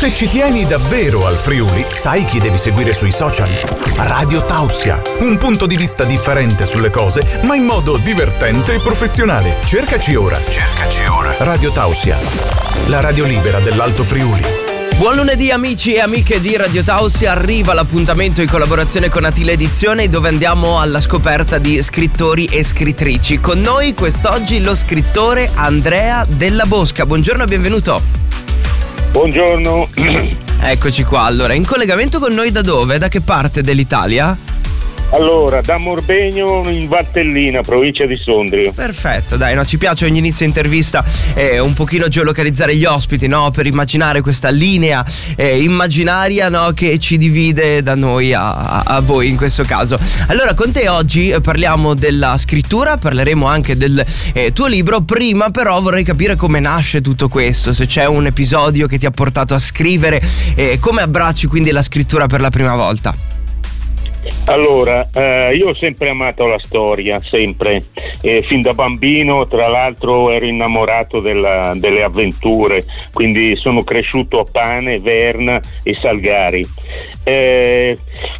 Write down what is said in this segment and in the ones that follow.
Se ci tieni davvero al Friuli, sai chi devi seguire sui social? Radio Tausia, un punto di vista differente sulle cose, ma in modo divertente e professionale. Cercaci ora, cercaci ora. Radio Tausia, la radio libera dell'Alto Friuli. Buon lunedì amici e amiche di Radio Tausia, arriva l'appuntamento in collaborazione con Atile Edizione dove andiamo alla scoperta di scrittori e scrittrici. Con noi quest'oggi lo scrittore Andrea Della Bosca. Buongiorno e benvenuto. Buongiorno. Eccoci qua, allora, in collegamento con noi da dove? Da che parte dell'Italia? Allora, da Morbegno in Valtellina, provincia di Sondrio. Perfetto, dai, no, ci piace ogni inizio intervista eh, un pochino geolocalizzare gli ospiti, no? Per immaginare questa linea eh, immaginaria, no? Che ci divide da noi a, a, voi in questo caso. Allora, con te oggi eh, parliamo della scrittura, parleremo anche del eh, tuo libro. Prima, però, vorrei capire come nasce tutto questo. Se c'è un episodio che ti ha portato a scrivere, eh, come abbracci quindi la scrittura per la prima volta. Allora, eh, io ho sempre amato la storia, sempre, eh, fin da bambino tra l'altro ero innamorato della, delle avventure, quindi sono cresciuto a Pane, Verna e Salgari. Eh,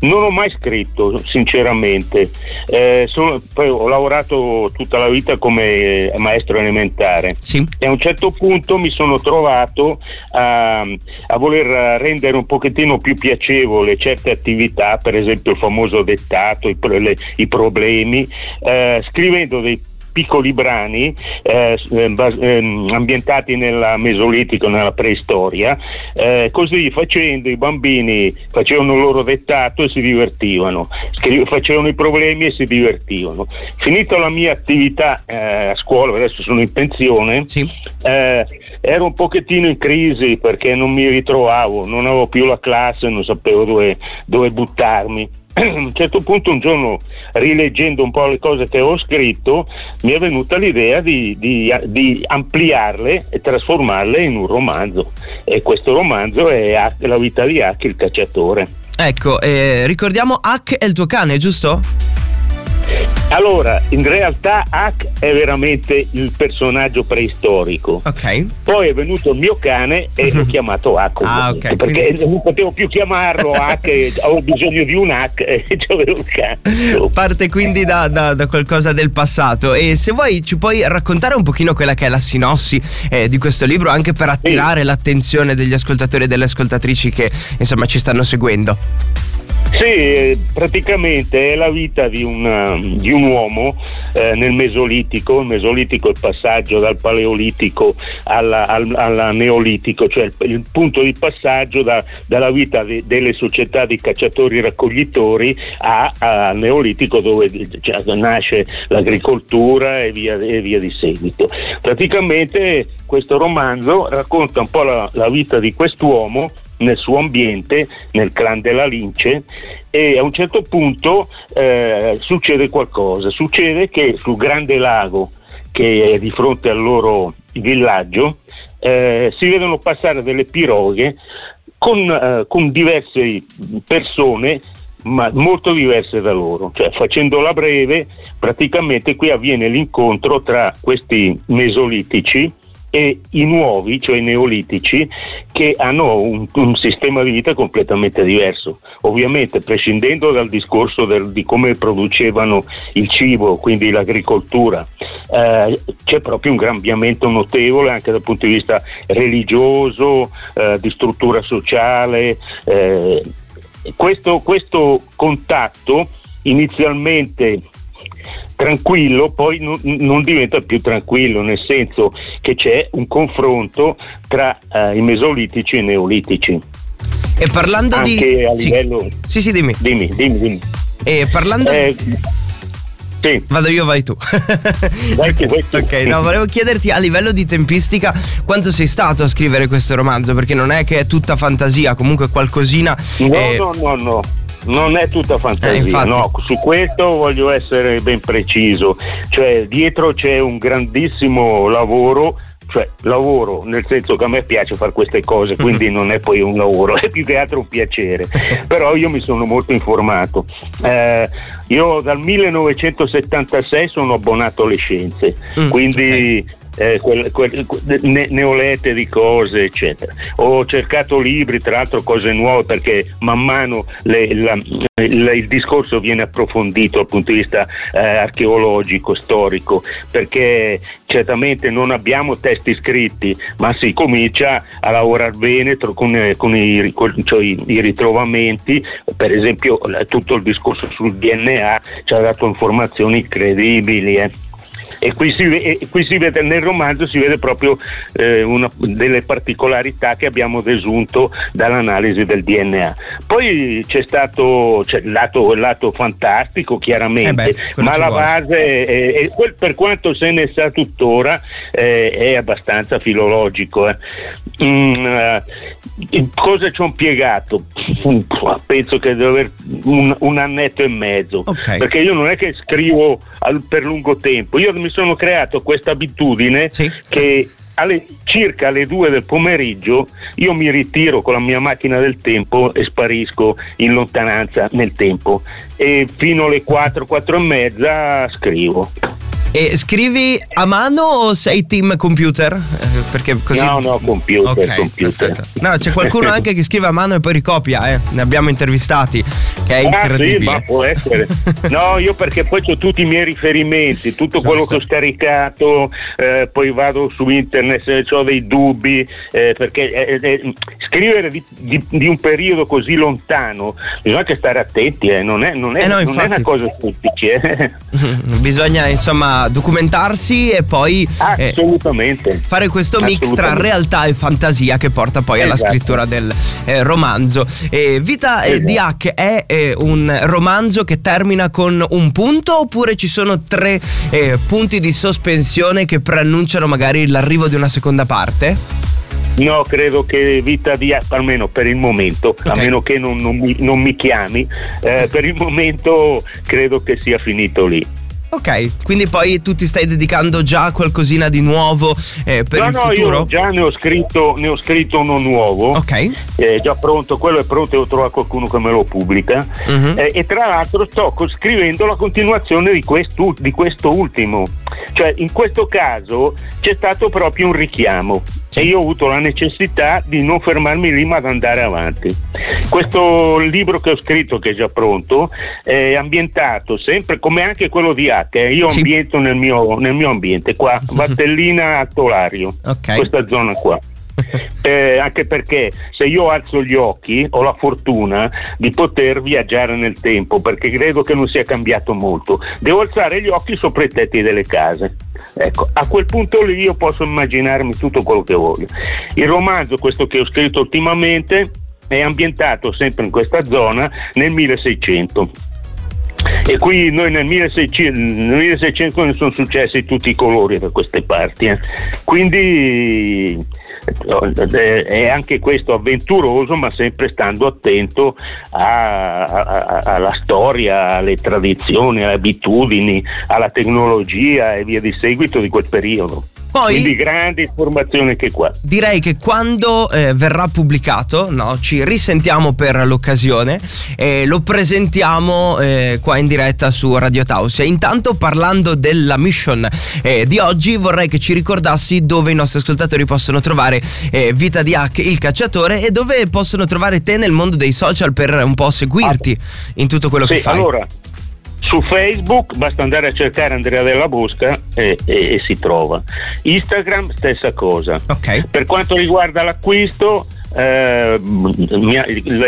non ho mai scritto, sinceramente, eh, sono, poi ho lavorato tutta la vita come maestro elementare sì. e a un certo punto mi sono trovato a, a voler rendere un pochettino più piacevole certe attività, per esempio famoso dettato, i, le, i problemi, eh, scrivendo dei piccoli brani eh, eh, ehm, ambientati nel Mesolitico, nella preistoria, eh, così facendo i bambini facevano il loro dettato e si divertivano, Scri- facevano i problemi e si divertivano. Finita la mia attività eh, a scuola, adesso sono in pensione, sì. Eh, ero un pochettino in crisi perché non mi ritrovavo, non avevo più la classe, non sapevo dove, dove buttarmi a un certo punto un giorno rileggendo un po' le cose che ho scritto mi è venuta l'idea di, di, di ampliarle e trasformarle in un romanzo e questo romanzo è La vita di Hack il cacciatore ecco eh, ricordiamo Hack è il tuo cane giusto? Allora, in realtà Hack è veramente il personaggio preistorico. Ok. Poi è venuto il mio cane e l'ho chiamato Hack. Ah, ok. Perché quindi... non potevo più chiamarlo Hack, avevo bisogno di un Hack e c'avevo il cane. Parte quindi da, da, da, qualcosa del passato. E se vuoi ci puoi raccontare un pochino quella che è la sinossi eh, di questo libro, anche per attirare sì. l'attenzione degli ascoltatori e delle ascoltatrici che insomma ci stanno seguendo. Sì, praticamente è la vita di, una, di un uomo eh, nel Mesolitico, il Mesolitico è il passaggio dal Paleolitico alla, al, alla Neolitico, cioè il, il, punto di passaggio da, dalla vita de, delle società di cacciatori-raccoglitori al Neolitico dove cioè, nasce l'agricoltura e via, e via, di seguito. Praticamente questo romanzo racconta un po' la, la vita di quest'uomo nel suo ambiente, nel clan della Lince e a un certo punto eh, succede qualcosa, succede che sul grande lago che è di fronte al loro villaggio eh, si vedono passare delle piroghe con, eh, con diverse persone ma molto diverse da loro. Cioè, facendola breve, praticamente qui avviene l'incontro tra questi mesolitici e i nuovi, cioè i neolitici, che hanno un, un, sistema di vita completamente diverso. Ovviamente prescindendo dal discorso del, di come producevano il cibo, quindi l'agricoltura, eh, c'è proprio un cambiamento notevole anche dal punto di vista religioso, eh, di struttura sociale. Eh, questo, questo contatto inizialmente tranquillo poi non, non, diventa più tranquillo, nel senso che c'è un confronto tra eh, i mesolitici e i neolitici. E parlando Anche di... a livello... Sì, sì, dimmi. Dimmi, dimmi, dimmi. E parlando... Eh, sì. Vado io, vai tu. Vai tu, vai tu. ok, no, volevo chiederti a livello di tempistica quanto sei stato a scrivere questo romanzo, perché non è che è tutta fantasia, comunque qualcosina. No, eh... no, no, no non è tutta fantasia, eh, no, su questo voglio essere ben preciso, cioè dietro c'è un grandissimo lavoro cioè lavoro nel senso che a me piace fare queste cose, quindi non è poi un lavoro, è più che altro un piacere. Però io mi sono molto informato. Eh, io dal 1976 sono abbonato alle scienze, mm, quindi. Eh, quel, quel, ne, ne, ho lette di cose, eccetera. Ho cercato libri, tra l'altro cose nuove, perché man mano le, la, il, il, discorso viene approfondito dal punto di vista eh, archeologico, storico, perché certamente non abbiamo testi scritti, ma si comincia a lavorare bene con, con i, cioè, i, ritrovamenti, per esempio tutto il discorso sul DNA ci ha dato informazioni credibili. Eh e qui si, e qui si vede nel romanzo si vede proprio eh, una delle particolarità che abbiamo desunto dall'analisi del DNA. Poi c'è stato c'è il, lato, lato fantastico chiaramente, eh beh, ma la base è, è, quel, per quanto se ne sa tuttora eh, è abbastanza filologico. Eh. Mm, uh, cosa ci ho impiegato? Penso che deve aver un, un annetto e mezzo, okay. perché io non è che scrivo al, per lungo tempo, io mi sono creato questa abitudine sì. che alle, circa alle due del pomeriggio io mi ritiro con la mia macchina del tempo e sparisco in lontananza nel tempo e fino alle 4, 4 e mezza scrivo. E scrivi a mano o sei team computer? Eh, perché così... No, no, computer. Okay, computer. No, c'è qualcuno anche che scrive a mano e poi ricopia, eh. Ne abbiamo intervistati, che è incredibile. Ah, sì, ma può essere. No, io perché poi ho tutti i miei riferimenti, tutto quello che ho scaricato, eh, poi vado su internet se ho dei dubbi, eh, perché eh, eh, scrivere di, di, di, un periodo così lontano bisogna anche stare attenti, non è, non, è, no, non, è, una cosa semplice. bisogna insomma documentarsi e poi eh, fare questo mix tra realtà e fantasia che porta poi esatto. alla scrittura del eh, romanzo. Eh, Vita esatto. di Hack è eh, un romanzo che termina con un punto oppure ci sono tre eh, punti di sospensione che preannunciano magari l'arrivo di una seconda parte? No, credo che vita di almeno per il momento, okay. a meno che non, non, mi, non mi, chiami, eh, per il momento credo che sia finito lì. Ok, quindi poi tu ti stai dedicando già a qualcosina di nuovo eh, per no, il no, futuro? Io già ne ho scritto, ne ho scritto uno nuovo. Ok. È già pronto, quello è pronto, devo trovare qualcuno che me lo pubblica. Uh-huh. Eh, e tra l'altro sto scrivendo la continuazione di questo ultimo. Cioè, in questo caso c'è stato proprio un richiamo e io ho avuto la necessità di non fermarmi lì ma ad andare avanti. Questo libro che ho scritto, che è già pronto, è ambientato sempre come anche quello di H. Eh. Io sì. ambiento nel mio, nel mio, ambiente, qua, Valtellina Altolario, okay. questa zona qua. Eh, anche perché se io alzo gli occhi ho la fortuna di poter viaggiare nel tempo perché credo che non sia cambiato molto devo alzare gli occhi sopra i tetti delle case Ecco, a quel punto lì io posso immaginarmi tutto quello che voglio. Il romanzo, questo che ho scritto ultimamente, è ambientato sempre in questa zona nel 1600 e qui noi nel 1600, nel 1600 ne sono successi tutti i colori da queste parti eh. quindi eh, è anche questo avventuroso ma sempre stando attento a, a, alla storia, alle tradizioni, alle abitudini, alla tecnologia e via di seguito di quel periodo. Poi, Quindi grande informazione anche qua. Direi che quando eh, verrà pubblicato, no, ci risentiamo per l'occasione e lo presentiamo eh, qua in diretta su Radio Tausia. Intanto parlando della mission eh, di oggi vorrei che ci ricordassi dove i nostri ascoltatori possono trovare eh, Vita di Hack, il cacciatore e dove possono trovare te nel mondo dei social per un po' seguirti ah, in tutto quello sì, che fai. Allora, su Facebook basta andare a cercare Andrea Della Bosca e, e, e si trova. Instagram stessa cosa. Okay. Per quanto riguarda l'acquisto, eh,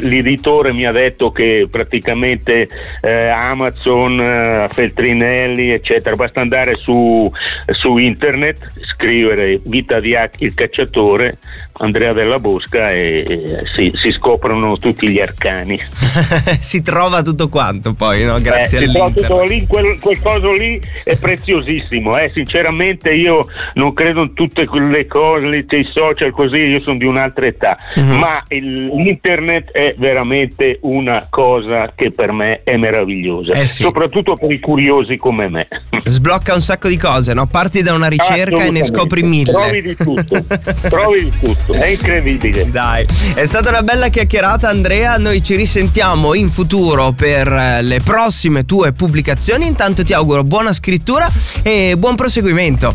l'editore mi ha detto che praticamente eh, Amazon, eh, Feltrinelli, eccetera, basta andare su, su internet, scrivere Vita di Hack il cacciatore, Andrea Della Bosca e, e si, si, scoprono tutti gli arcani. si trova tutto quanto poi, no? Grazie eh, all'internet. Lì, quel, quel coso lì è preziosissimo, eh? sinceramente io non credo in tutte quelle cose, i social così, io sono di un'altra età uh-huh. ma il, l'internet è veramente una cosa che per me è meravigliosa, eh sì. soprattutto per i curiosi come me. Sblocca un sacco di cose, no? Parti da una ricerca e ne scopri mille. Trovi di tutto, trovi di tutto, è incredibile. Dai, è stata una bella chiacchierata Andrea, noi ci risentiamo in futuro per eh, le prossime tue pubblicazioni, intanto ti auguro buona scrittura e buon proseguimento.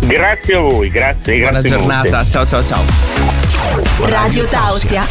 Grazie a voi, grazie. Buona grazie giornata, molte. ciao ciao ciao. Radio Tausia.